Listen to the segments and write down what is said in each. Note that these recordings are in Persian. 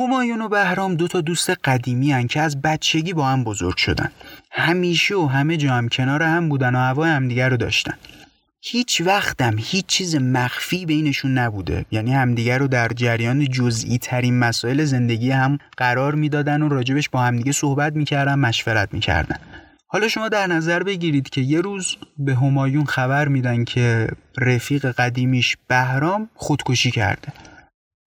همایون و بهرام دو تا دوست قدیمی هن که از بچگی با هم بزرگ شدن. همیشه و همه جا هم کنار هم بودن و هوای همدیگر رو داشتن. هیچ وقتم هیچ چیز مخفی بینشون نبوده. یعنی همدیگر رو در جریان جزئی ترین مسائل زندگی هم قرار می‌دادن و راجبش با همدیگه صحبت می‌کردن مشورت می‌کردن. حالا شما در نظر بگیرید که یه روز به همایون خبر میدن که رفیق قدیمیش بهرام خودکشی کرده.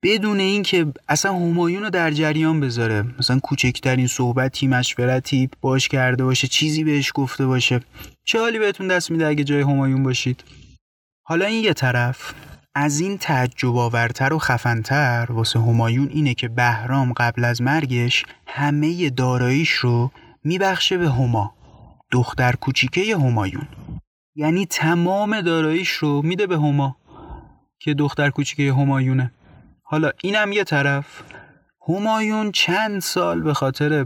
بدون اینکه اصلا همایون رو در جریان بذاره. مثلا کوچکترین صحبتی مشورتی باش کرده باشه چیزی بهش گفته باشه. چه حالی بهتون دست میده اگه جای همایون باشید؟ حالا این یه طرف. از این تعجب آورتر و خفنتر واسه همایون اینه که بهرام قبل از مرگش همه داراییش رو میبخشه به هما. دختر کوچیکه همایون. یعنی تمام داراییش رو میده به هما. که دختر کوچیکه همایونه. حالا اینم یه طرف. همایون چند سال به خاطر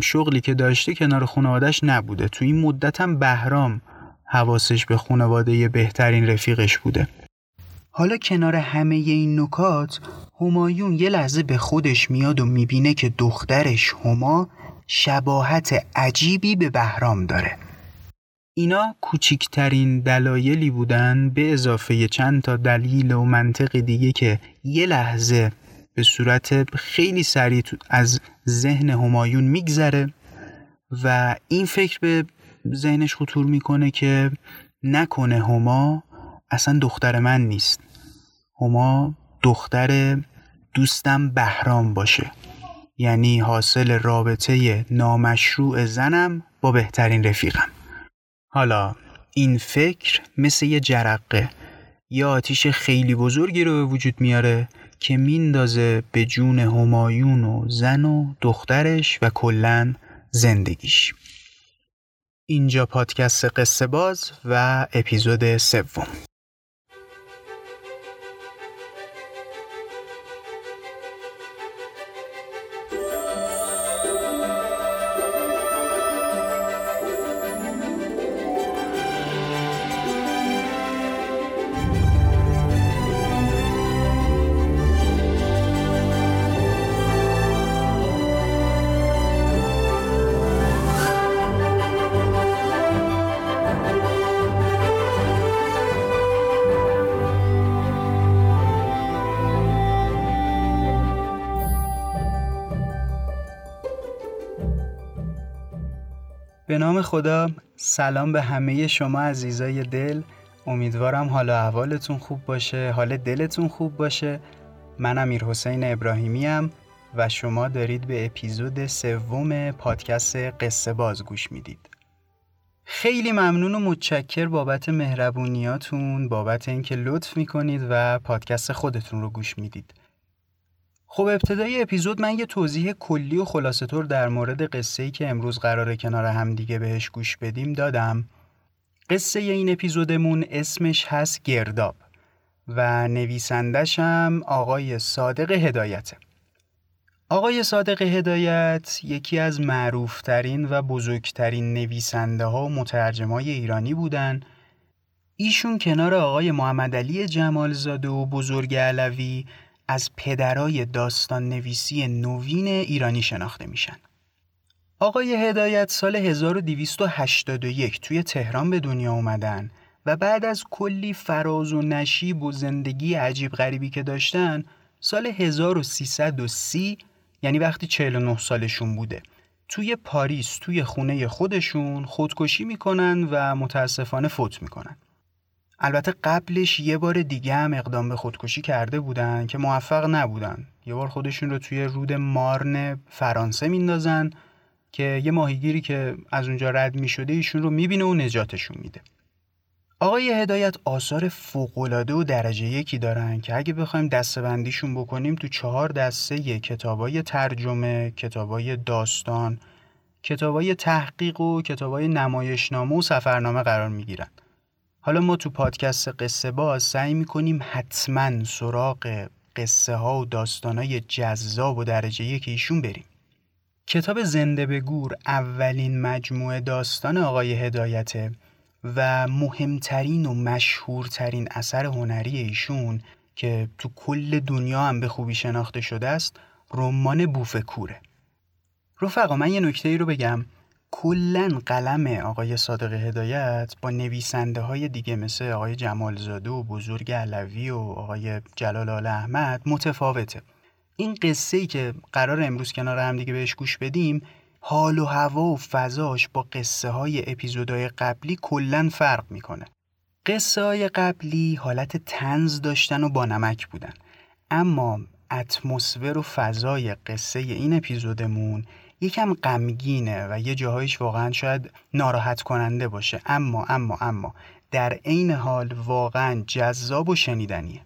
شغلی که داشته کنار خانوادش نبوده. تو این مدت هم بهرام حواسش به خانواده بهترین رفیقش بوده. حالا کنار همه این نکات همایون یه لحظه به خودش میاد و می‌بینه که دخترش هما شباهت عجیبی به بهرام داره. اینا کوچکترین دلایلی بودن به اضافه چند تا دلیل و منطق دیگه که یه لحظه به صورت خیلی سریع از ذهن همایون میگذره و این فکر به ذهنش خطور می‌کنه که نکنه هما اصلا دختر من نیست. هما دختر دوستم بهرام باشه. یعنی حاصل رابطه نامشروع زنم با بهترین رفیقم. حالا این فکر مثل یه جرقه. یه آتیش خیلی بزرگی رو به وجود میاره که میندازه به جون همایون و زن و دخترش و کلا زندگیش. اینجا پادکست قصه باز و اپیزود سوم. به نام خدا سلام به همه شما عزیزای دل. امیدوارم حال احوالتون خوب باشه حال دلتون خوب باشه. من امیر حسین ابراهیمی و شما دارید به اپیزود سوم پادکست قصه باز گوش می‌دید. خیلی ممنون و متشکر بابت مهربونیاتون بابت اینکه لطف می‌کنید و پادکست خودتون رو گوش می‌دید. خب ابتدای اپیزود من یه توضیح کلی و خلاصه طور در مورد قصه ای که امروز قراره کنار هم دیگه بهش گوش بدیم دادم. قصه این اپیزودمون اسمش هست گرداب و نویسندش هم آقای صادق هدایته. آقای صادق هدایت یکی از معروفترین و بزرگترین نویسنده ها و مترجم های ایرانی بودن. ایشون کنار آقای محمد علی جمالزاده و بزرگ علوی از پدرای داستان نویسی نوین ایرانی شناخته میشن. آقای هدایت سال 1281 توی تهران به دنیا اومدن و بعد از کلی فراز و نشیب و زندگی عجیب غریبی که داشتن سال 1330 یعنی وقتی 49 سالشون بوده توی پاریس توی خونه خودشون خودکشی می‌کنن و متاسفانه فوت می‌کنن البته قبلش یه بار دیگه هم اقدام به خودکشی کرده بودن که موفق نبودن یه بار خودشون رو توی رود مارن فرانسه میندازن که یه ماهیگیری که از اونجا رد می‌شده ایشون رو می‌بینه و نجاتشون میده آقای هدایت آثار فوقالعاده و درجه یکی دارن که اگه بخوایم دستبندیشون بکنیم تو چهار دسته کتابای ترجمه، کتابای داستان، کتابای تحقیق و کتابای نمایشنامه و سفرنامه قرار می‌گیرن. حالا ما تو پادکست قصه باز سعی می‌کنیم حتما سراغ قصه ها و داستان های جذاب و درجه یک ایشون بریم. کتاب زنده به گور اولین مجموعه داستان آقای هدایته و مهمترین و مشهورترین اثر هنری ایشون که تو کل دنیا هم به خوبی شناخته شده است رمان بوفه کوره رفقا من یه نکته ای رو بگم. کلا قلم آقای صادق هدایت با نویسنده های دیگه مثل آقای جمالزاده و بزرگ علوی و آقای جلال آل احمد متفاوته. این قصه ای که قرار امروز کنار هم دیگه بهش گوش بدیم حال و هوا و فضاش با قصه های اپیزودهای قبلی کلا فرق می‌کنه. قصه های قبلی حالت تنز داشتن و با نمک بودن. اما اتمسفر و فضای قصه این اپیزودمون یکم غمگینه و یه جاهایش واقعا شاید ناراحت کننده باشه. اما اما اما در عین حال واقعا جذاب و شنیدنیه.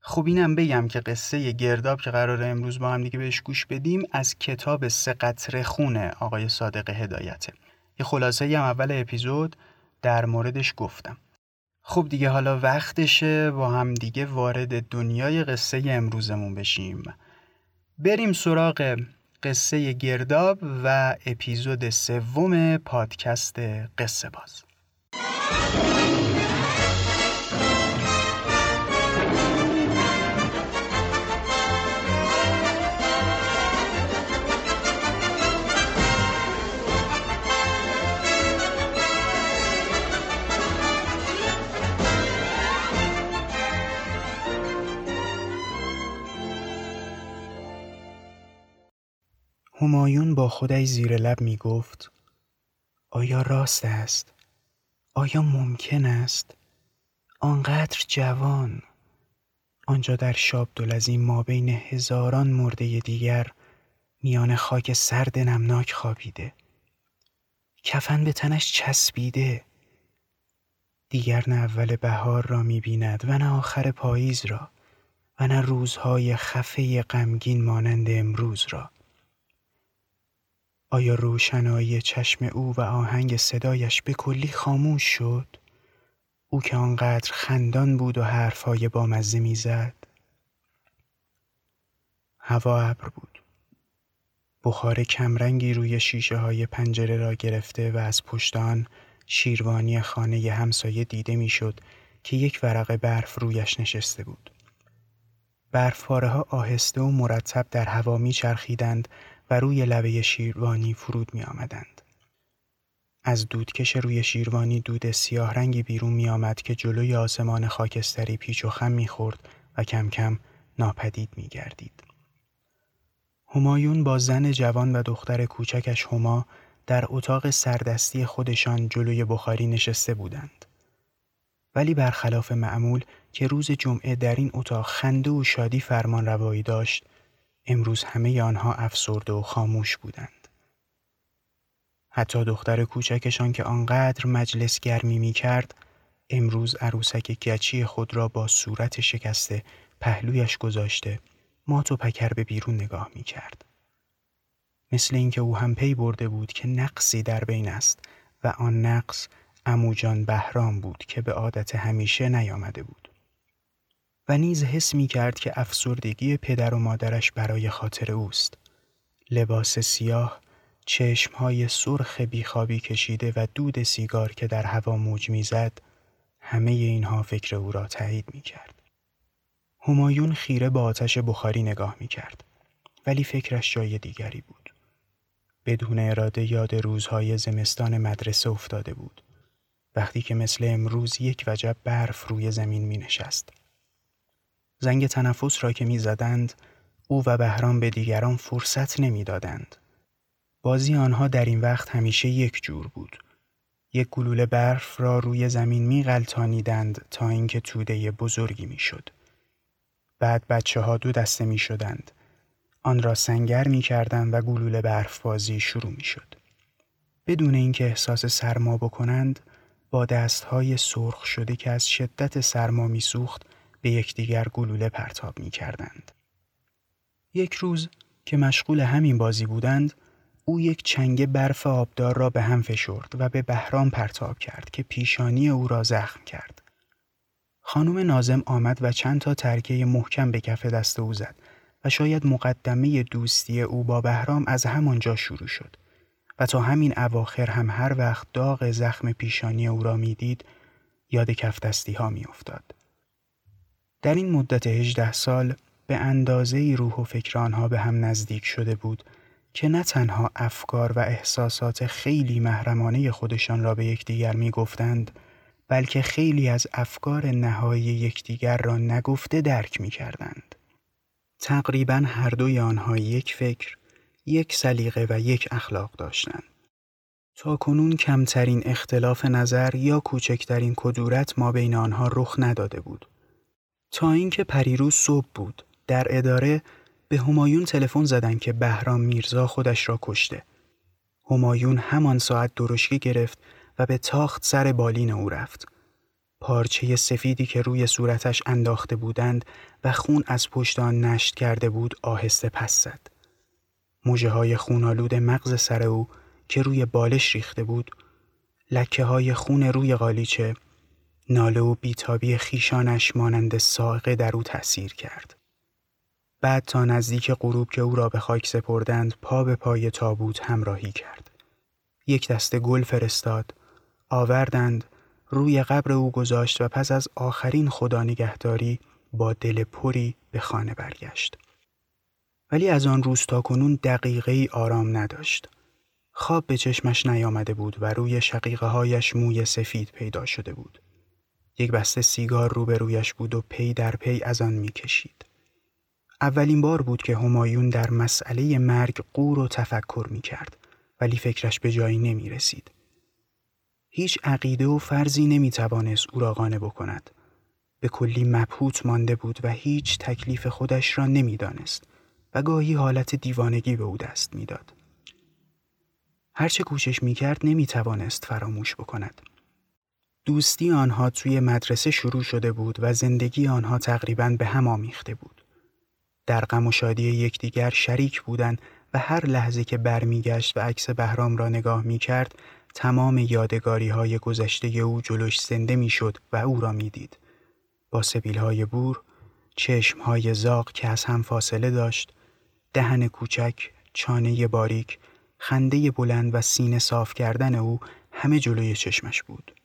خب اینم بگم که قصه گرداب که قرار امروز با هم دیگه بهش گوش بدیم از کتاب سه قطره خونه آقای صادق هدایته. یه خلاصه هم اول اپیزود در موردش گفتم. خب دیگه حالا وقتشه با هم دیگه وارد دنیای قصه امروزمون بشیم. بریم سراغ قصه گرداب و اپیزود سوم پادکست قصه باز. همایون با خودش زیر لب می گفت آیا راست است؟ آیا ممکن است؟ آنقدر جوان آنجا در شاب این ما بین هزاران مرده دیگر میان خاک سرد نمناک خوابیده کفن به تنش چسبیده دیگر نه اول بهار را می بیند و نه آخر پاییز را و نه روزهای خفه غمگین مانند امروز را آیا روشنایی چشم او و آهنگ صدایش به کلی خاموش شد؟ او که آنقدر خندان بود و حرفهای بامزه می‌زد. هوا ابر بود. بخار کمرنگی روی شیشه های پنجره را گرفته و از پشت آن شیروانی خانه همسایه دیده می‌شد که یک ورق برف رویش نشسته بود. برفپاره ها آهسته و مرتب در هوا میچرخیدند و روی لبه شیروانی فرود می آمدند. از دودکش روی شیروانی دود سیاه رنگی بیرون می آمد که جلوی آسمان خاکستری پیچ و خم می خورد و کم کم ناپدید می گردید. همایون با زن جوان و دختر کوچکش هما در اتاق سردستی خودشان جلوی بخاری نشسته بودند. ولی برخلاف معمول که روز جمعه در این اتاق خنده و شادی فرمان روایی داشت امروز همه آنها افسرده و خاموش بودند. حتی دختر کوچکشان که آنقدر مجلس گرمی می کرد امروز عروسک گچی خود را با صورت شکسته پهلویش گذاشته مات و پکر به بیرون نگاه می کرد. مثل اینکه او هم پی برده بود که نقصی در بین است و آن نقص اموجان بهرام بود که به عادت همیشه نیامده بود. و نیز حس می کرد که افسردگی پدر و مادرش برای خاطر اوست. لباس سیاه، چشمهای سرخ بیخوابی کشیده و دود سیگار که در هوا موج می‌زد، همه اینها فکر او را تایید می کرد. همایون خیره با آتش بخاری نگاه می کرد. ولی فکرش جای دیگری بود. بدون اراده یاد روزهای زمستان مدرسه افتاده بود. وقتی که مثل امروز یک وجب برف روی زمین می نشست. زنگ تنفس را که می‌زدند او و بهرام به دیگران فرصت نمی‌دادند. بازی آنها در این وقت همیشه یک جور بود. یک گلوله برف را روی زمین می غلطانیدند تا اینکه توده بزرگی می‌شد. بعد بچه ها دو دسته می شدند. آن را سنگر می کردند و گلوله برف بازی شروع می شد. بدون اینکه احساس سرما بکنند با دستهای سرخ شده که از شدت سرما می سوخت به یکدیگر گلوله پرتاب می کردند. یک روز که مشغول همین بازی بودند او یک چنگ برف آبدار را به هم فشرد و به بهرام پرتاب کرد که پیشانی او را زخم کرد. خانم نازم آمد و چند تا ترکه محکم به کف دست او زد و شاید مقدمه دوستی او با بهرام از همانجا شروع شد و تا همین اواخر هم هر وقت داغ زخم پیشانی او را می‌دید یاد کف دستی ها می افتاد. در این مدت هجده سال به اندازه روح و فکر آنها به هم نزدیک شده بود که نه تنها افکار و احساسات خیلی محرمانه خودشان را به یکدیگر می گفتند بلکه خیلی از افکار نهایی یکدیگر را نگفته درک می کردند. تقریبا هر دوی آنها یک فکر، یک سلیقه و یک اخلاق داشتند. تا کنون کمترین اختلاف نظر یا کوچکترین کدورت ما بین آنها رخ نداده بود. تا اینکه پریروز صبح بود در اداره به همایون تلفن زدن که بهرام میرزا خودش را کشته. همایون همان ساعت درشکی گرفت و به تاخت سر بالین او رفت. پارچه سفیدی که روی صورتش انداخته بودند و خون از پشت آن نشت کرده بود آهسته پس زد. موجه های خونالود مغز سر او که روی بالش ریخته بود لکه های خون روی قالیچه ناله و بیتابی خیشانش مانند ساقه در او تأثیر کرد. بعد تا نزدیک غروب که او را به خاک سپردند پا به پای تابوت همراهی کرد. یک دسته گل فرستاد، آوردند، روی قبر او گذاشت و پس از آخرین خدا نگهداری با دل پری به خانه برگشت. ولی از آن روز تا کنون دقیقه ای آرام نداشت. خواب به چشمش نیامده بود و روی شقیقه هایش موی سفید پیدا شده بود. یک بسته سیگار روبرویش بود و پی در پی از آن می‌کشید. اولین بار بود که همایون در مسئله مرگ قور و تفکر می کرد ولی فکرش به جایی نمی رسید. هیچ عقیده و فرضی نمی توانست او را قانع بکند. به کلی مبهوت مانده بود و هیچ تکلیف خودش را نمی‌دانست و گاهی حالت دیوانگی به او دست می‌داد. هرچه کوشش می کرد نمی توانست فراموش بکند. دوستی آنها توی مدرسه شروع شده بود و زندگی آنها تقریبا به هم آمیخته بود. در غم و شادی یکدیگر شریک بودند و هر لحظه که برمیگشت و عکس بهرام را نگاه می کرد تمام یادگاری های گذشته او جلوش زنده می شد و او را می دید. با سبیل های بور، چشم های زاق که از هم فاصله داشت، دهن کوچک، چانه باریک، خنده بلند و سینه صاف کردن او همه جلوی چشمش بود.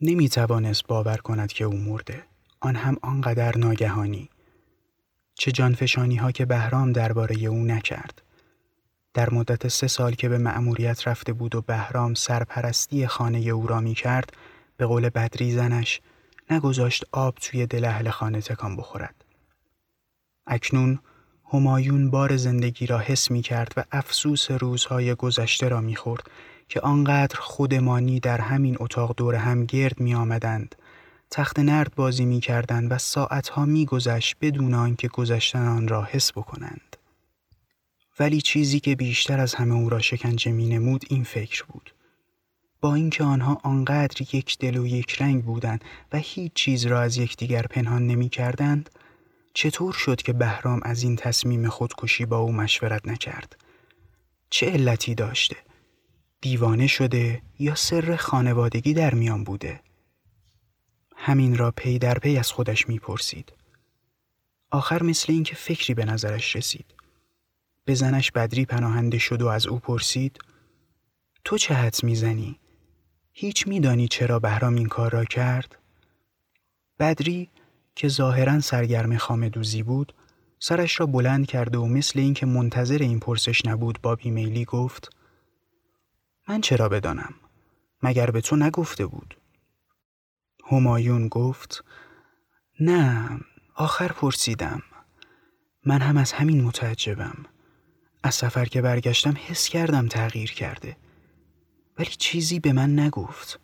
نمی توانست باور کند که او مرده. آن هم آنقدر ناگهانی. چه جانفشانی ها که بهرام درباره او نکرد. در مدت سه سال که به مأموریت رفته بود و بهرام سرپرستی خانه او را می کرد به قول بدری زنش نگذاشت آب توی دل اهل خانه تکان بخورد. اکنون همایون بار زندگی را حس می کرد و افسوس روزهای گذشته را می خورد که آنقدر خودمانی در همین اتاق دور هم گرد می آمدند تخت نرد بازی می کردند و ساعتها می گذشت بدون آنکه گذشتن آن را حس بکنند. ولی چیزی که بیشتر از همه او را شکنجه می نمود این فکر بود. با اینکه آنها آنقدر یک دل و یک رنگ بودند و هیچ چیز را از یکدیگر پنهان نمی کردند، چطور شد که بهرام از این تصمیم خودکشی با او مشورت نکرد؟ چه علتی داشته؟ دیوانه شده یا سر خانوادگی در میان بوده؟ همین را پی در پی از خودش می‌پرسید. آخر مثل اینکه فکری به نظرش رسید. به زنش بدری پناهنده شد و از او پرسید تو چه حد می‌زنی؟ هیچ میدانی چرا بهرام این کار را کرد؟ بدری که ظاهرا سرگرم خام دوزی بود سرش را بلند کرده و مثل اینکه منتظر این پرسش نبود با بیمیلی گفت من چرا بدانم؟ مگر به تو نگفته بود؟ همایون گفت نه آخر پرسیدم. من هم از همین متعجبم. از سفر که برگشتم حس کردم تغییر کرده. ولی چیزی به من نگفت.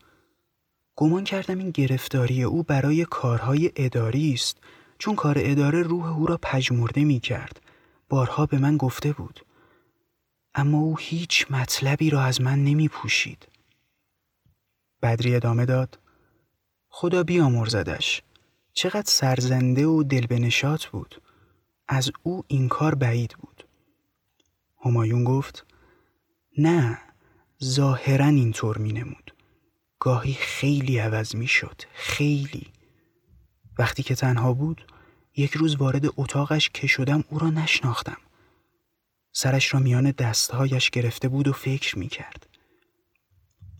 گمان کردم این گرفتاری او برای کارهای اداری است چون کار اداره روح او را پژمرده می کرد بارها به من گفته بود. اما او هیچ مطلبی را از من نمی پوشید بدری ادامه داد خدا بیامرزدش چقدر سرزنده و دل نشات بود. از او این کار بعید بود. همایون گفت نه ظاهرا اینطور می نمود گاهی خیلی عوض می شد خیلی. وقتی که تنها بود یک روز وارد اتاقش که شدم او را نشناختم. سرش را میان دستهایش گرفته بود و فکر می کرد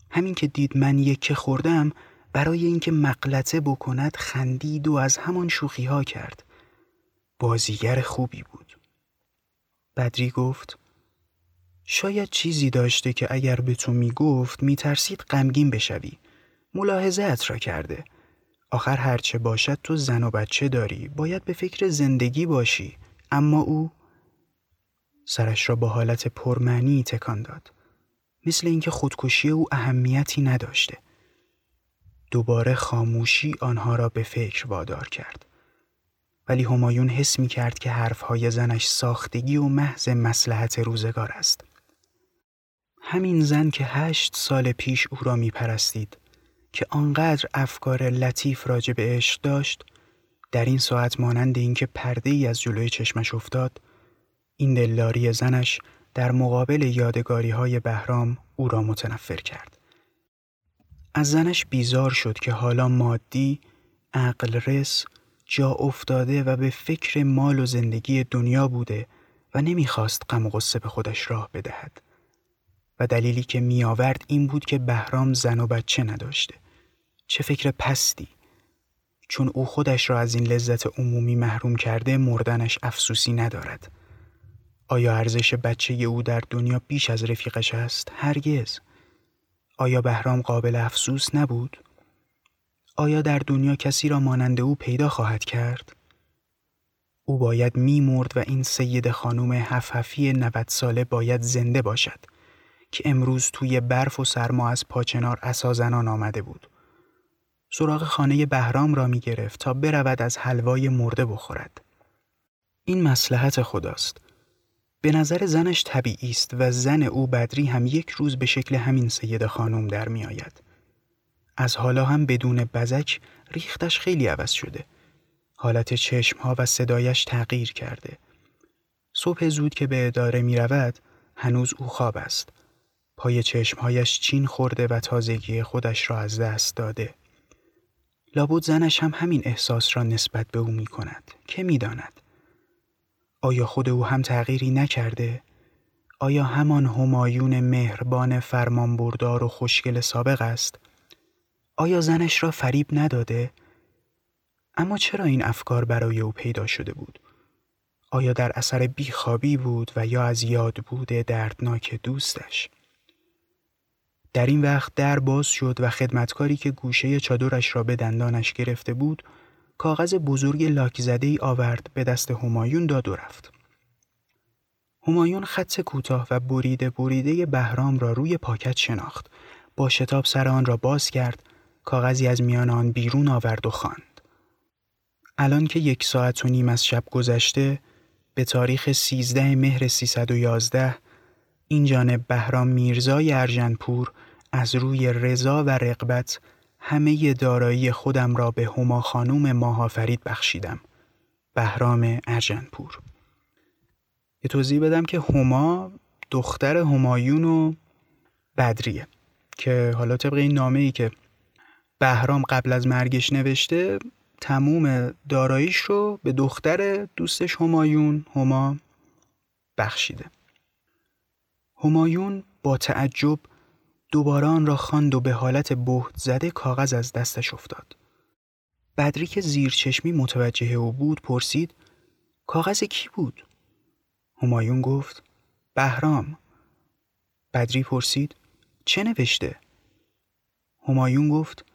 همین که دید من یک خوردم برای اینکه مقلته بکند خندید و از همان شوخی ها کرد بازیگر خوبی بود. بدری گفت شاید چیزی داشته که اگر به تو می‌گفت میترسید غمگین بشوی. ملاحظه را کرده. آخر هرچه باشد تو زن و بچه داری. باید به فکر زندگی باشی. اما او سرش را با حالت پرمعنی تکان داد. مثل اینکه خودکشی او اهمیتی نداشته. دوباره خاموشی آنها را به فکر وادار کرد. ولی همایون حس می کرد که حرفهای زنش ساختگی و محض مسلحت روزگار است. همین زن که هشت سال پیش او را می پرستید که آنقدر افکار لطیف راجع به عشق داشت در این ساعت مانند اینکه پرده ای از جلوی چشمش افتاد این دلداری زنش در مقابل یادگاری های بهرام او را متنفر کرد. از زنش بیزار شد که حالا مادی، عقل رس، جا افتاده و به فکر مال و زندگی دنیا بوده و نمی‌خواست غم و غصه به خودش راه بدهد. و دلیلی که می آورد این بود که بهرام زن و بچه نداشته. چه فکر پستی. چون او خودش را از این لذت عمومی محروم کرده مردنش افسوسی ندارد. آیا ارزش بچه او در دنیا بیش از رفیقش است؟ هرگز. آیا بهرام قابل افسوس نبود؟ آیا در دنیا کسی را مانند او پیدا خواهد کرد؟ او باید میمرد و این سید خانم هفهفی نوت ساله باید زنده باشد که امروز توی برف و سرما از پاچنار اسازنان آمده بود. سراغ خانه بهرام را می گرفت تا برود از حلوای مرده بخورد. این مسلحت خداست. به نظر زنش طبیعی است و زن او بدری هم یک روز به شکل همین سید خانم در می آید. از حالا هم بدون بزک ریختش خیلی عوض شده. حالت چشمها و صدایش تغییر کرده. صبح زود که به اداره می رود، هنوز او خواب است. پای چشمهایش چین خورده و تازگی خودش را از دست داده. لابد زنش هم همین احساس را نسبت به او می کند. که می داند؟ آیا خود او هم تغییری نکرده؟ آیا همان همایون مهربان فرمانبردار و خوشگل سابق است؟ آیا زنش را فریب نداده؟ اما چرا این افکار برای او پیدا شده بود؟ آیا در اثر بیخوابی بود و یا از یاد بوده دردناک دوستش؟ در این وقت در باز شد و خدمتکاری که گوشه چادرش را به دندانش گرفته بود کاغذ بزرگ لاک زده ای آورد به دست همایون داد و رفت. همایون خط کوتاه و بریده بریده بهرام را روی پاکت شناخت. با شتاب سر آن را باز کرد، کاغذی از میان آن بیرون آورد و خواند. الان که یک ساعت و نیم از شب گذشته، به تاریخ 13 مهر 311 این جانب بهرام میرزای ارجنپور از روی رضا و رقبت همه دارایی خودم را به هما خانوم ماهافرید بخشیدم. بهرام ارجنپور یه توضیح بدم که هما دختر همایون و بدریه که حالا طبق این نامه ای که بهرام قبل از مرگش نوشته تموم داراییش رو به دختر دوستش همایون هما بخشیده همایون با تعجب دوباره آن را خواند و به حالت بهت زده کاغذ از دستش افتاد. بدری که زیر چشمی متوجه او بود پرسید کاغذ کی بود؟ همایون گفت بهرام. بدری پرسید چه نوشته؟ همایون گفت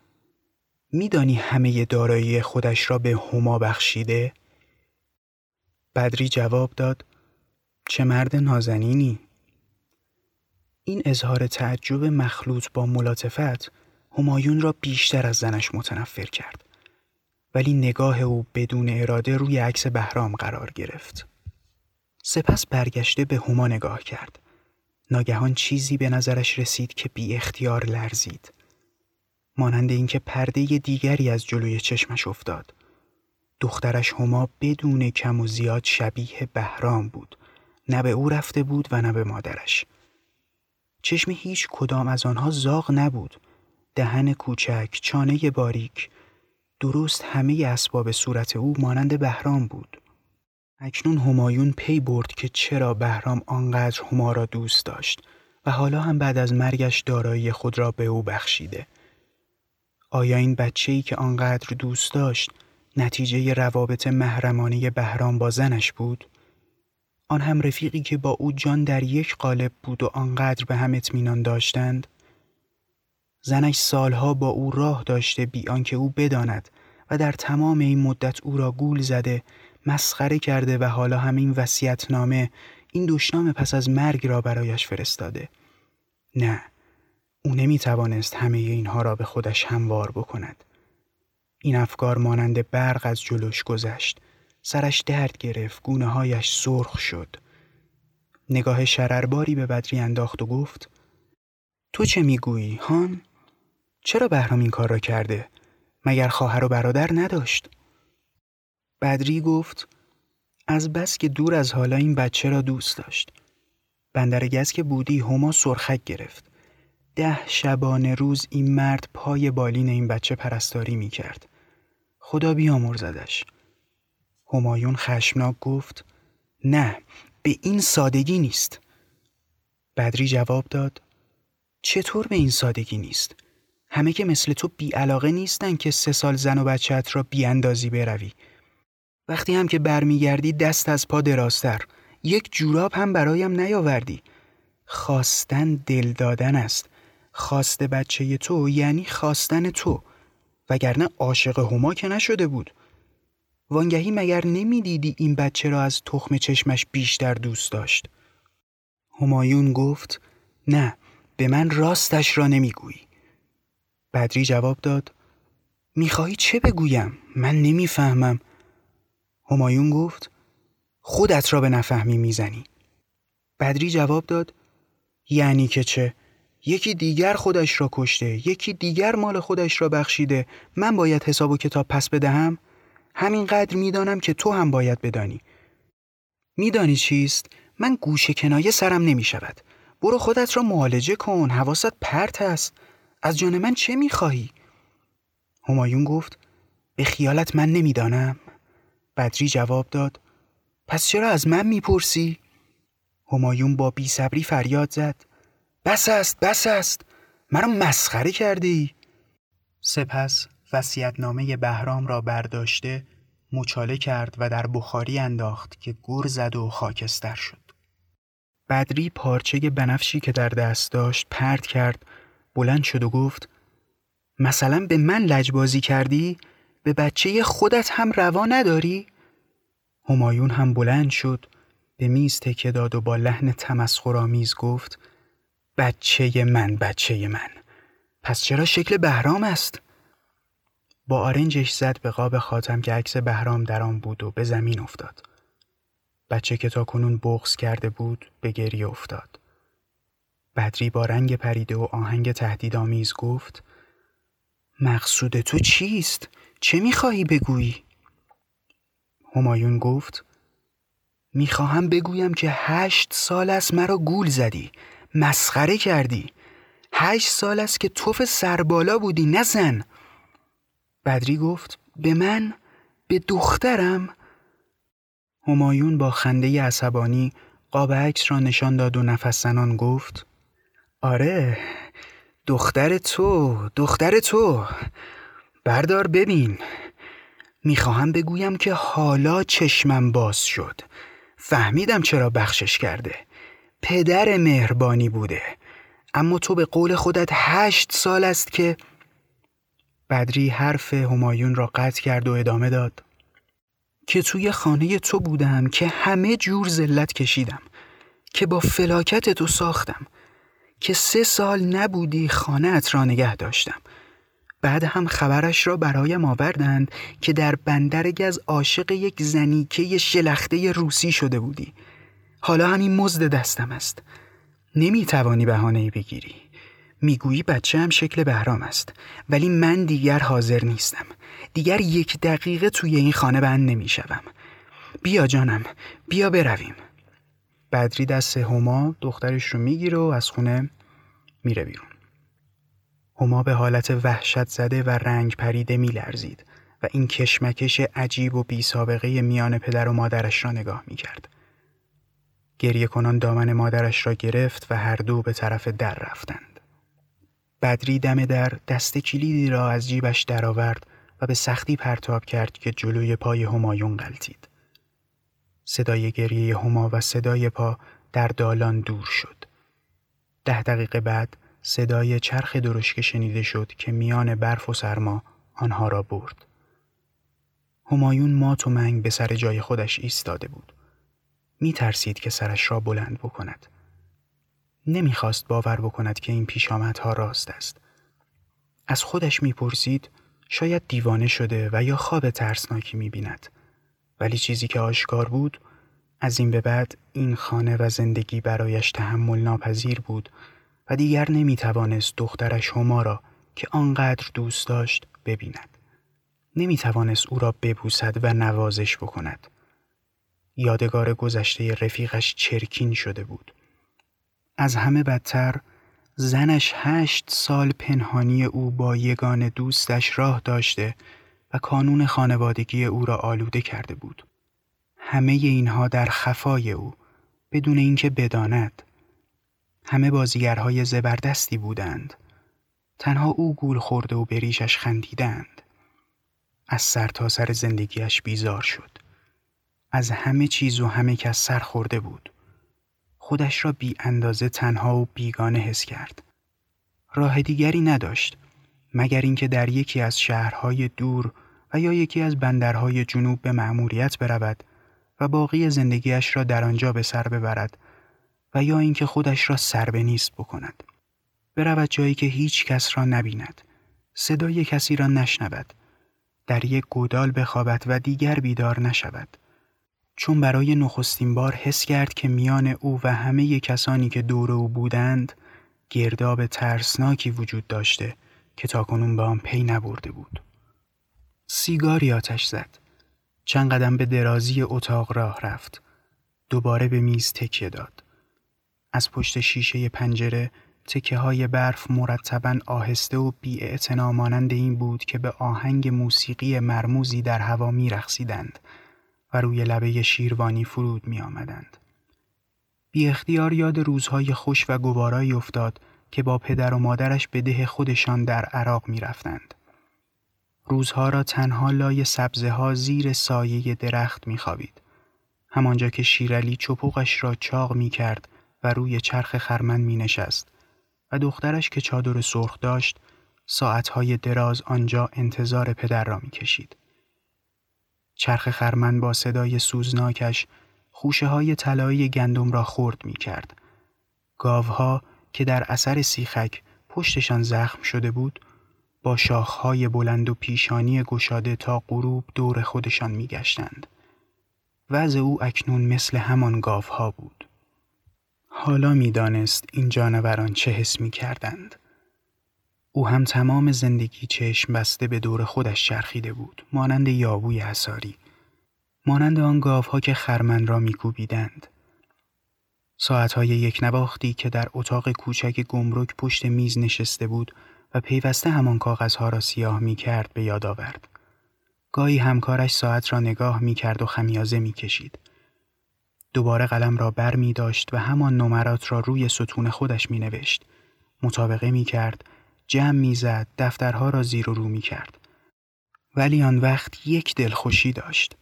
میدانی همه دارایی خودش را به هما بخشیده؟ بدری جواب داد چه مرد نازنینی؟ این اظهار تعجب مخلوط با ملاتفت همایون را بیشتر از زنش متنفر کرد. ولی نگاه او بدون اراده روی عکس بهرام قرار گرفت. سپس برگشته به هما نگاه کرد. ناگهان چیزی به نظرش رسید که بی اختیار لرزید. مانند اینکه پرده دیگری از جلوی چشمش افتاد. دخترش هما بدون کم و زیاد شبیه بهرام بود. نه به او رفته بود و نه به مادرش. چشم هیچ کدام از آنها زاغ نبود. دهن کوچک چانه باریک درست همه اسباب صورت او مانند بهرام بود. اکنون همایون پی برد که چرا بهرام آنقدر هما را دوست داشت و حالا هم بعد از مرگش دارایی خود را به او بخشیده. آیا این بچه ای که آنقدر دوست داشت نتیجه روابط محرمانه بهرام با زنش بود؟ آن هم رفیقی که با او جان در یک قالب بود و آنقدر به هم اطمینان داشتند؟ زنش سالها با او راه داشته بی آنکه او بداند و در تمام این مدت او را گول زده مسخره کرده و حالا همین نامه این دشنام پس از مرگ را برایش فرستاده. نه او نمی توانست همه اینها را به خودش هموار بکند. این افکار مانند برق از جلوش گذشت. سرش درد گرفت گونه هایش سرخ شد نگاه شررباری به بدری انداخت و گفت تو چه می‌گویی هان؟ چرا بهرام این کار را کرده؟ مگر خواهر و برادر نداشت؟ بدری گفت از بس که دور از حالا این بچه را دوست داشت. بندرگز که بودی هما سرخک گرفت. ده شبانه روز این مرد پای بالین این بچه پرستاری می کرد. خدا بیامرزدش. همایون خشمناک گفت نه به این سادگی نیست. بدری جواب داد چطور به این سادگی نیست؟ همه که مثل تو بیعلاقه نیستن که سه سال زن و بچهت را بیاندازی بروی. وقتی هم که برمیگردی دست از پا دراستر یک جوراب هم برایم نیاوردی. خواستن دل دادن است. خواست بچه تو یعنی خواستن تو. وگرنه عاشق هما که نشده بود. وانگهی مگر نمی‌دیدی این بچه را از تخم چشمش بیشتر دوست داشت؟ همایون گفت نه به من راستش را نمی‌گویی. بدری جواب داد می‌خواهی چه بگویم؟ من نمی‌فهمم. همایون گفت خودت را به نفهمی می‌زنی. بدری جواب داد یعنی که چه؟ یکی دیگر خودش را کشته یکی دیگر مال خودش را بخشیده من باید حساب و کتاب پس بدهم همینقدر می‌دانم که تو هم باید بدانی. میدانی چیست؟ من گوشه کنایه سرم نمی شود برو خودت را معالجه کن حواست پرت است. از جان من چه می‌خواهی؟ همایون گفت به خیالت من نمی‌دانم. بدری جواب داد پس چرا از من می‌پرسی؟ همایون با بیصبری فریاد زد بس است بس است. مرا مسخره کرده ای سپس وسیعتنامه بهرام را برداشته مچاله کرد و در بخاری انداخت که گر زد و خاکستر شد بدری پارچه بنفشی که در دست داشت پرت کرد بلند شد و گفت مثلا به من لجبازی کردی؟ به بچه خودت هم روا نداری؟ همایون هم بلند شد به میز تکه داد و با لحن تمسخرآمیز گفت بچه من بچه من پس چرا شکل بهرام است؟ با آرنجش زد به قاب خاتم که عکس بهرام در آن بود و به زمین افتاد. بچه که تا کنون بغز کرده بود به گریه افتاد. بدری با رنگ پریده و آهنگ تهدیدآمیز گفت مقصود تو چیست؟ چه می‌خواهی بگویی؟ همایون گفت می‌خواهم بگویم که هشت سال است مرا گول زدی مسخره کردی هشت سال است که توف سربالا بودی نزن بدری گفت به من به دخترم. همایون با خنده عصبانی قاب عکس را نشان داد و نفس زنان گفت آره دختر تو دختر تو. بردار ببین. می‌خواهم بگویم که حالا چشمم باز شد. فهمیدم چرا بخشش کرده. پدر مهربانی بوده. اما تو به قول خودت هشت سال است که بدری حرف همایون را قطع کرد و ادامه داد. که توی خانه تو بودم که همه جور زلت کشیدم که با فلاکت تو ساختم که سه سال نبودی خانهت را نگه داشتم. بعد هم خبرش را برایم آوردند که در بندر گز عاشق یک زنیکه شلخته روسی شده بودی. حالا همین مزد دستم است. نمی توانی بهانه بگیری. می‌گویی بچه هم شکل بهرام است ولی من دیگر حاضر نیستم دیگر یک دقیقه توی این خانه بند نمی شوم. بیا جانم بیا برویم بدری دست هما دخترش رو می‌گیره و از خونه میره بیرون هما به حالت وحشت زده و رنگ پریده میلرزید و این کشمکش عجیب و بی سابقه میان پدر و مادرش را نگاه می‌کرد. گریه کنان دامن مادرش را گرفت و هر دو به طرف در رفتند. بدری دم در دست کلیدی را از جیبش درآورد و به سختی پرتاب کرد که جلوی پای همایون غلطید. صدای گریه هما و صدای پا در دالان دور شد. ده دقیقه بعد صدای چرخ درشک شنیده شد که میان برف و سرما آنها را برد. همایون مات و منگ به سر جای خودش ایستاده بود. می ترسید که سرش را بلند بکند. نمی‌خواست باور بکند که این پیشامدها راست است. از خودش می‌پرسید شاید دیوانه شده و یا خواب ترسناکی می‌بیند. ولی چیزی که آشکار بود از این به بعد این خانه و زندگی برایش تحمل ناپذیر بود و دیگر نمی توانست دخترش هما را که آنقدر دوست داشت ببیند. نمی توانست او را ببوسد و نوازش بکند. یادگار گذشته رفیقش چرکین شده بود. از همه بدتر زنش هشت سال پنهانی او با یگان دوستش راه داشته و کانون خانوادگی او را آلوده کرده بود. همه اینها در خفای او بدون اینکه بداند. همه بازیگرهای زبردستی بودند. تنها او گول خورده و بریشش خندیدند. از سر تا سر زندگیش بیزار شد. از همه چیز و همه کس سر خورده بود. خودش را بی اندازه تنها و بیگانه حس کرد. راه دیگری نداشت مگر اینکه در یکی از شهرهای دور و یا یکی از بندرهای جنوب به مأموریت برود و باقی زندگیش را در آنجا به سر ببرد و یا اینکه خودش را سر به نیست بکند. برود جایی که هیچ کس را نبیند صدای کسی را نشنود در یک گودال بخوابد و دیگر بیدار نشود. چون برای نخستین بار حس کرد که میان او و همه کسانی که دور او بودند گرداب ترسناکی وجود داشته که تاکنون به آن پی نبرده بود سیگاری آتش زد چند قدم به درازی اتاق راه رفت. دوباره به میز تکیه داد. از پشت شیشه پنجره تکه های برف مرتبا آهسته و بی مانند این بود که به آهنگ موسیقی مرموزی در هوا می رخصیدند و روی لبه شیروانی فرود می آمدند. بی اختیار یاد روزهای خوش و گوارایی افتاد که با پدر و مادرش به ده خودشان در عراق می رفتند. روزها را تنها لای سبزه ها زیر سایه درخت می خوابید. همانجا که شیرلی چپوقش را چاق می کرد و روی چرخ خرمن می نشست و دخترش که چادر سرخ داشت ساعتهای دراز آنجا انتظار پدر را می کشید. چرخ خرمن با صدای سوزناکش خوشه های طلایی گندم را خورد می کرد. گاوها که در اثر سیخک پشتشان زخم شده بود با شاخهای بلند و پیشانی گشاده تا غروب دور خودشان میگشتند. وضع او اکنون مثل همان گاوها بود. حالا می‌دانست این جانوران چه حس می کردند. او هم تمام زندگی چشم بسته به دور خودش چرخیده بود مانند یابوی حساری مانند آن گاوها که خرمن را میکوبیدند ساعتهای یک نواختی که در اتاق کوچک گمرک پشت میز نشسته بود و پیوسته همان کاغذها را سیاه می کرد به یاد آورد. گاهی همکارش ساعت را نگاه می کرد و خمیازه می کشید. دوباره قلم را بر می داشت و همان نمرات را روی ستون خودش می نوشت. مطابقه می کرد، جمع می زد، دفترها را زیر و رو می کرد. ولی آن وقت یک دلخوشی داشت.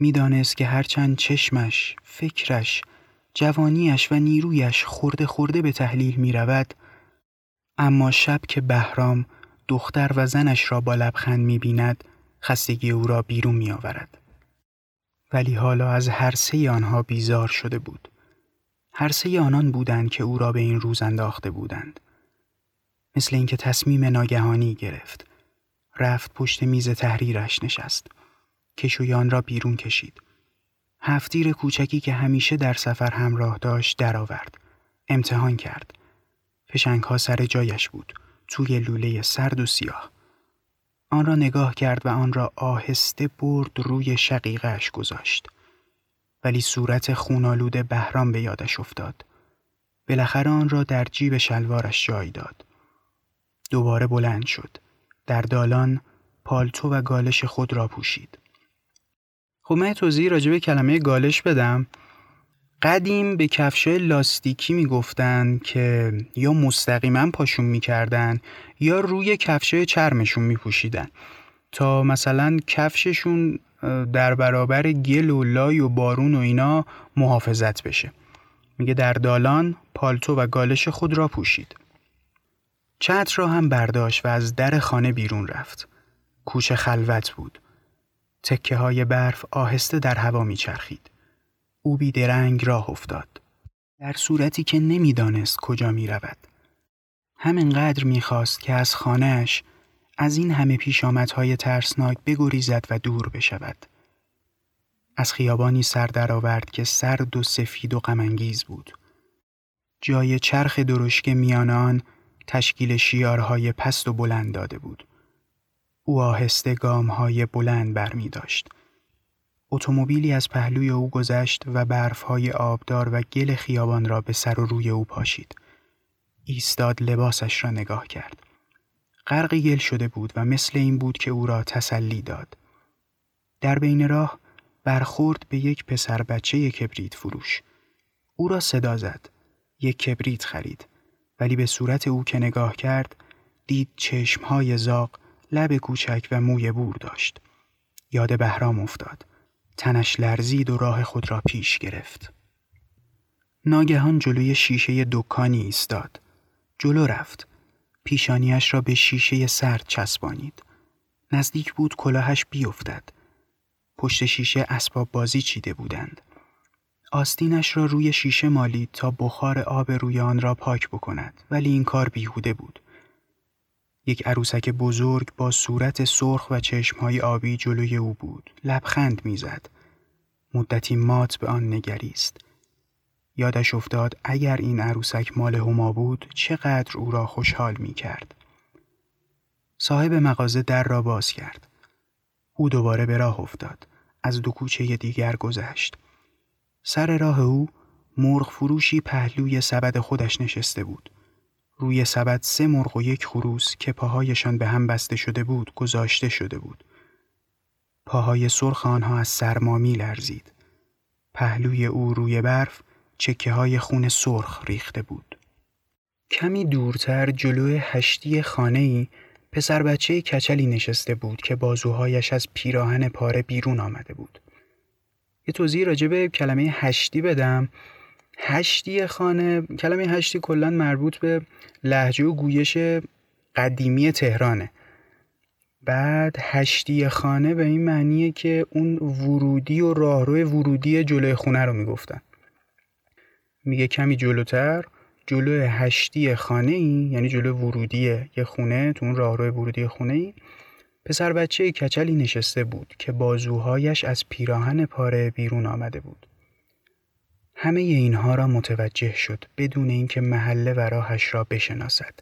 می‌دانست که هرچند چشمش، فکرش، جوانیش و نیرویش خورده خورده به تحلیل می رود، اما شب که بهرام دختر و زنش را با لبخند می بیند خستگی او را بیرون می آورد. ولی حالا از هر سه آنها بیزار شده بود. هر سه آنان بودند که او را به این روز انداخته بودند. مثل اینکه تصمیم ناگهانی گرفت. رفت پشت میز تحریرش نشست. کشویان را بیرون کشید. هفتیر کوچکی که همیشه در سفر همراه داشت درآورد. امتحان کرد. فشنگ ها سر جایش بود توی لوله سرد و سیاه آن را نگاه کرد و آن را آهسته برد روی شقیقش گذاشت ولی صورت خونالود بهرام به یادش افتاد بالاخره آن را در جیب شلوارش جای داد دوباره بلند شد. در دالان پالتو و گالش خود را پوشید. خب من توضیح راجع به کلمه گالش بدم. قدیم به کفش لاستیکی می‌گفتن که یا مستقیما پاشون می‌کردن یا روی کفش چرمشون میپوشیدن. تا مثلا کفششون در برابر گل و لای و بارون و اینا محافظت بشه. میگه در دالان پالتو و گالش خود را پوشید. چتر را هم برداشت و از در خانه بیرون رفت کوچه خلوت بود تکه های برف آهسته در هوا میچرخید او بیدرنگ راه افتاد در صورتی که نمی‌دانست کجا می رود. همینقدر می‌خواست که از خانهش از این همه پیشامدهای ترسناک بگریزد و دور بشود. از خیابانی سر درآورد که سرد و سفید و غمانگیز بود. جای چرخ درشک میان آن تشکیل شیارهای پست و بلند داده بود. او آهسته گامهای بلند برمی داشت. اتومبیلی از پهلوی او گذشت و برفهای آبدار و گل خیابان را به سر و روی او پاشید. ایستاد لباسش را نگاه کرد. غرق گل شده بود و مثل این بود که او را تسلی داد. در بین راه برخورد به یک پسر بچه کبریت فروش. او را صدا زد. یک کبریت خرید. ولی به صورت او که نگاه کرد دید چشمهای زاق، لب کوچک و موی بور داشت. یاد بهرام افتاد. تنش لرزید و راه خود را پیش گرفت. ناگهان جلوی شیشه دکانی ایستاد. جلو رفت. پیشانیش را به شیشه سرد چسبانید. نزدیک بود کلاهش بیفتد. پشت شیشه اسباب بازی چیده بودند. آستینش را روی شیشه مالید تا بخار آب روی آن را پاک بکند ولی این کار بیهوده بود. یک عروسک بزرگ با صورت سرخ و چشمهای آبی جلوی او بود. لبخند می‌زد. مدتی مات به آن نگریست. یادش افتاد اگر این عروسک مال هما بود چقدر او را خوشحال می کرد. صاحب مغازه در را باز کرد. او دوباره به راه افتاد. از دو کوچه دیگر گذشت. سر راه او مرغ فروشی پهلوی سبد خودش نشسته بود. روی سبد سه مرغ و یک خروس که پاهایشان به هم بسته شده بود گذاشته شده بود. پاهای سرخ آنها از سرما می لرزید. پهلوی او روی برف چکه های خون سرخ ریخته بود. کمی دورتر جلوی هشتی خانه ای پسر بچه کچلی نشسته بود که بازوهایش از پیراهن پاره بیرون آمده بود. یه توضیح راجع به کلمه هشتی بدم. هشتی خانه کلمه هشتی کلا مربوط به لحجه و گویش قدیمی تهرانه. بعد هشتی خانه به این معنیه که اون ورودی و راهرو ورودی جلوی خونه رو می‌گفتن. میگه کمی جلوتر جلو هشتی خانه ای یعنی جلو ورودی یه خونه تو اون راهرو ورودی خونه ای پسر بچه کچلی نشسته بود که بازوهایش از پیراهن پاره بیرون آمده بود. همه اینها را متوجه شد بدون اینکه محله و راهش را بشناسد.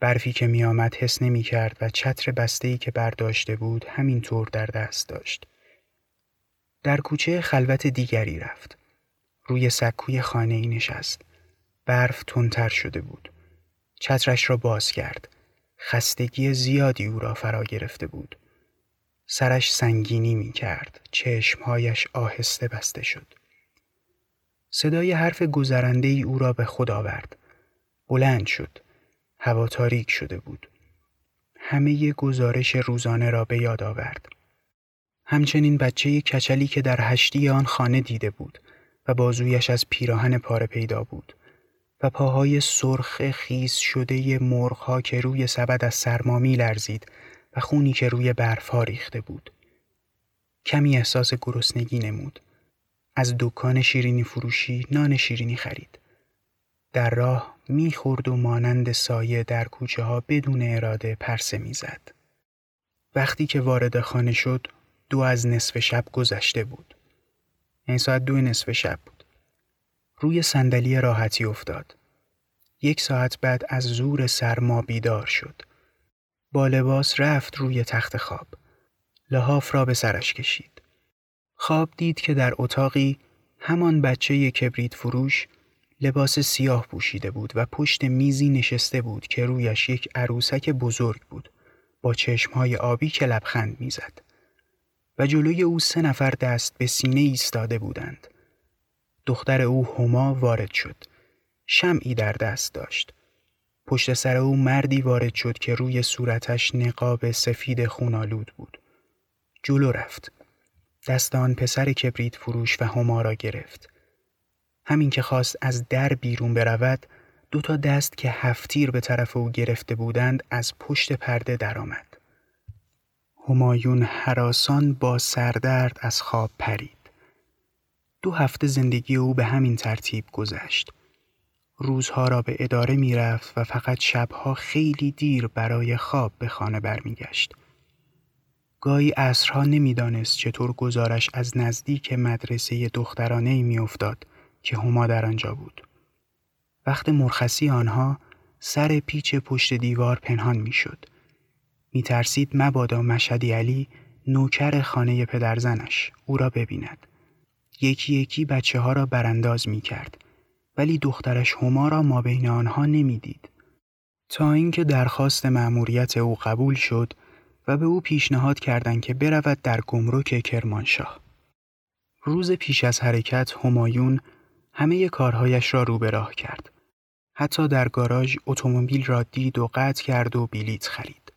برفی که میآمد حس نمی کرد و چتر بسته که برداشته بود همینطور در دست داشت. در کوچه خلوت دیگری رفت. روی سکوی خانه ای نشست. برف تندتر شده بود. چترش را باز کرد. خستگی زیادی او را فرا گرفته بود. سرش سنگینی می کرد. چشمهایش آهسته بسته شد. صدای حرف گذرنده ای او را به خود آورد. بلند شد. هوا تاریک شده بود. همه گزارش روزانه را به یاد آورد. همچنین بچه کچلی که در هشتی آن خانه دیده بود و بازویش از پیراهن پاره پیدا بود و پاهای سرخ خیز شده مرغها که روی سبد از سرما لرزید و خونی که روی برفها ریخته بود. کمی احساس گرسنگی نمود. از دکان شیرینی فروشی نان شیرینی خرید. در راه می‌خورد و مانند سایه در کوچه ها بدون اراده پرسه می‌زد. وقتی که وارد خانه شد دو از نصف شب گذشته بود. این ساعت دو نصف شب بود. روی صندلی راحتی افتاد. یک ساعت بعد از زور سرما بیدار شد. با لباس رفت روی تخت خواب. لحاف را به سرش کشید. خواب دید که در اتاقی همان بچه کبریت فروش لباس سیاه پوشیده بود و پشت میزی نشسته بود که رویش یک عروسک بزرگ بود با چشمهای آبی که لبخند می‌زد و جلوی او سه نفر دست به سینه ایستاده بودند. دختر او هما وارد شد. شمعی در دست داشت. پشت سر او مردی وارد شد که روی صورتش نقاب سفید خونالود بود. جلو رفت. دست آن پسر کبریت فروش و هما را گرفت. همین که خواست از در بیرون برود، دو تا دست که هفتیر به طرف او گرفته بودند از پشت پرده درآمد. همایون حراسان با سردرد از خواب پرید. دو هفته زندگی او به همین ترتیب گذشت. روزها را به اداره می رفت و فقط شبها خیلی دیر برای خواب به خانه برمیگشت. گاهی عصرها نمی‌دانست چطور گزارش از نزدیک مدرسه دخترانه ای میافتاد که هما در آنجا بود. وقت مرخصی آنها سر پیچ پشت دیوار پنهان می‌شد. می ترسید مبادا مشهدی علی نوکر خانه پدرزنش او را ببیند. یکی یکی بچه ها را برانداز می کرد ولی دخترش هما را ما بین آنها نمی‌دید. تا اینکه درخواست مأموریت او قبول شد و به او پیشنهاد کردند که برود در گمرک کرمانشاه. روز پیش از حرکت همایون همه کارهایش را رو به راه کرد. حتی در گاراژ اتومبیل را دید و قطع کرد و بلیط خرید.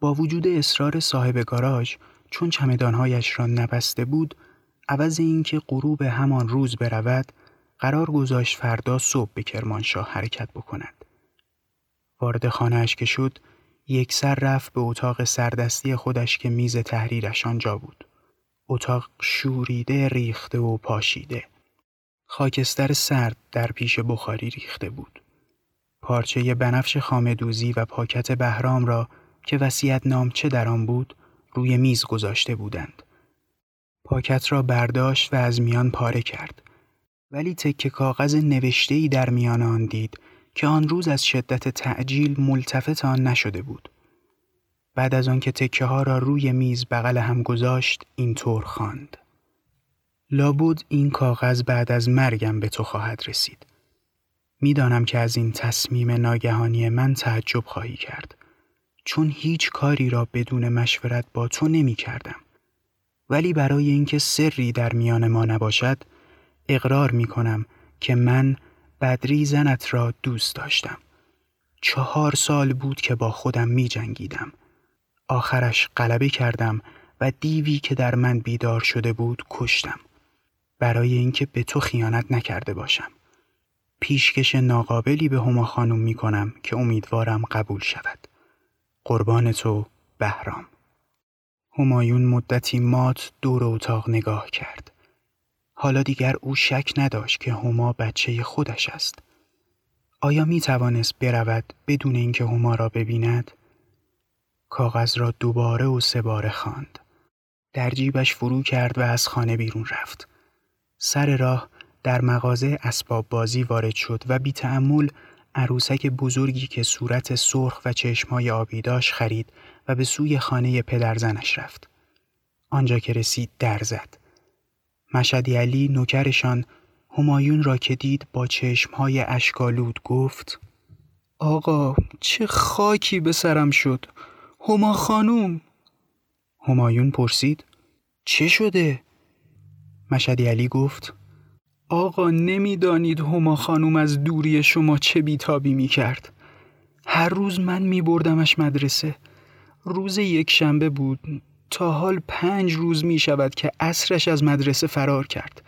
با وجود اصرار صاحب گاراژ چون چمدانهایش را نبسته بود عوض اینکه غروب همان روز برود قرار گذاشت فردا صبح به کرمانشاه حرکت بکند. وارد خانهاش که شد یک سر رفت به اتاق سردستی خودش که میز تحریرش آنجا بود. اتاق شوریده ریخته و پاشیده. خاکستر سرد در پیش بخاری ریخته بود. پارچه بنفش خامدوزی و پاکت بهرام را که وسیعت نامچه در آن بود روی میز گذاشته بودند. پاکت را برداشت و از میان پاره کرد. ولی تکه کاغذ نوشته در میان آن دید که آن روز از شدت تعجیل ملتفت آن نشده بود. بعد از آنکه تکه ها را روی میز بغل هم گذاشت اینطور خواند. لابد این کاغذ بعد از مرگم به تو خواهد رسید. می‌دانم که از این تصمیم ناگهانی من تعجب خواهی کرد. چون هیچ کاری را بدون مشورت با تو نمی کردم. ولی برای اینکه سری در میان ما نباشد اقرار می کنم که من بدری زنت را دوست داشتم. چهار سال بود که با خودم می جنگیدم. آخرش غلبه کردم و دیوی که در من بیدار شده بود کشتم. برای اینکه به تو خیانت نکرده باشم. پیشکش ناقابلی به هما خانم می کنم که امیدوارم قبول شود. قربان تو بهرام. همایون مدتی مات دور اتاق نگاه کرد. حالا دیگر او شک نداشت که هما بچه خودش است. آیا می توانست برود بدون اینکه هما را ببیند؟ کاغذ را دوباره و سه باره خواند. در جیبش فرو کرد و از خانه بیرون رفت. سر راه در مغازه اسباب بازی وارد شد و بی تعمل عروسک بزرگی که صورت سرخ و چشمای آبی داشت خرید و به سوی خانه پدرزنش رفت. آنجا که رسید در زد. مشدی علی نوکرشان همایون را که دید با چشمهای اشکالود گفت آقا چه خاکی به سرم شد هما خانوم همایون پرسید چه شده؟ مشدی علی گفت آقا نمی‌دانید هما خانوم از دوری شما چه بیتابی می کرد هر روز من می بردمش مدرسه روز یک شنبه بود تا حال پنج روز می شود که اصرش از مدرسه فرار کرد.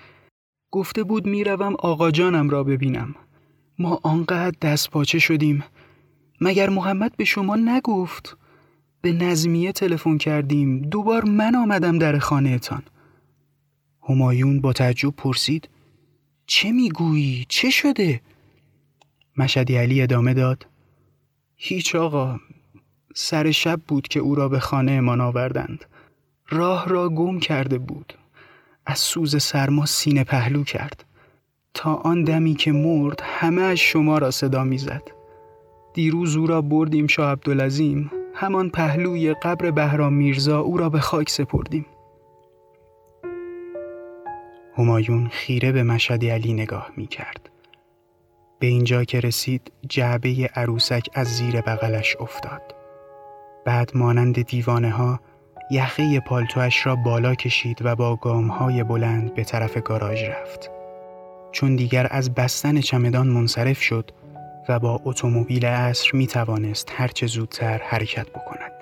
گفته بود می‌روم آقا جانم را ببینم. ما آنقدر دست پاچه شدیم. مگر محمد به شما نگفت؟ به نظمیه تلفن کردیم. دوبار من آمدم در خانهتان. همایون با تعجب پرسید چه می‌گویی؟ چه شده؟ مشدی علی ادامه داد هیچ آقا سر شب بود که او را به خانه من آوردند. راه را گم کرده بود. از سوز سرما سینه پهلو کرد. تا آن دمی که مرد همه از شما را صدا می‌زد. دیروز او را بردیم شاه عبدالعظیم. همان پهلوی قبر بهرام میرزا او را به خاک سپردیم. همایون خیره به مشهد علی نگاه می کرد. به اینجا که رسید جعبه عروسک از زیر بغلش افتاد. بعد مانند دیوانه ها یخه پالتوش را بالا کشید و با های بلند به طرف گاراژ رفت. چون دیگر از بستن چمدان منصرف شد و با اتومبیل اصر می توانست هرچه زودتر حرکت بکند.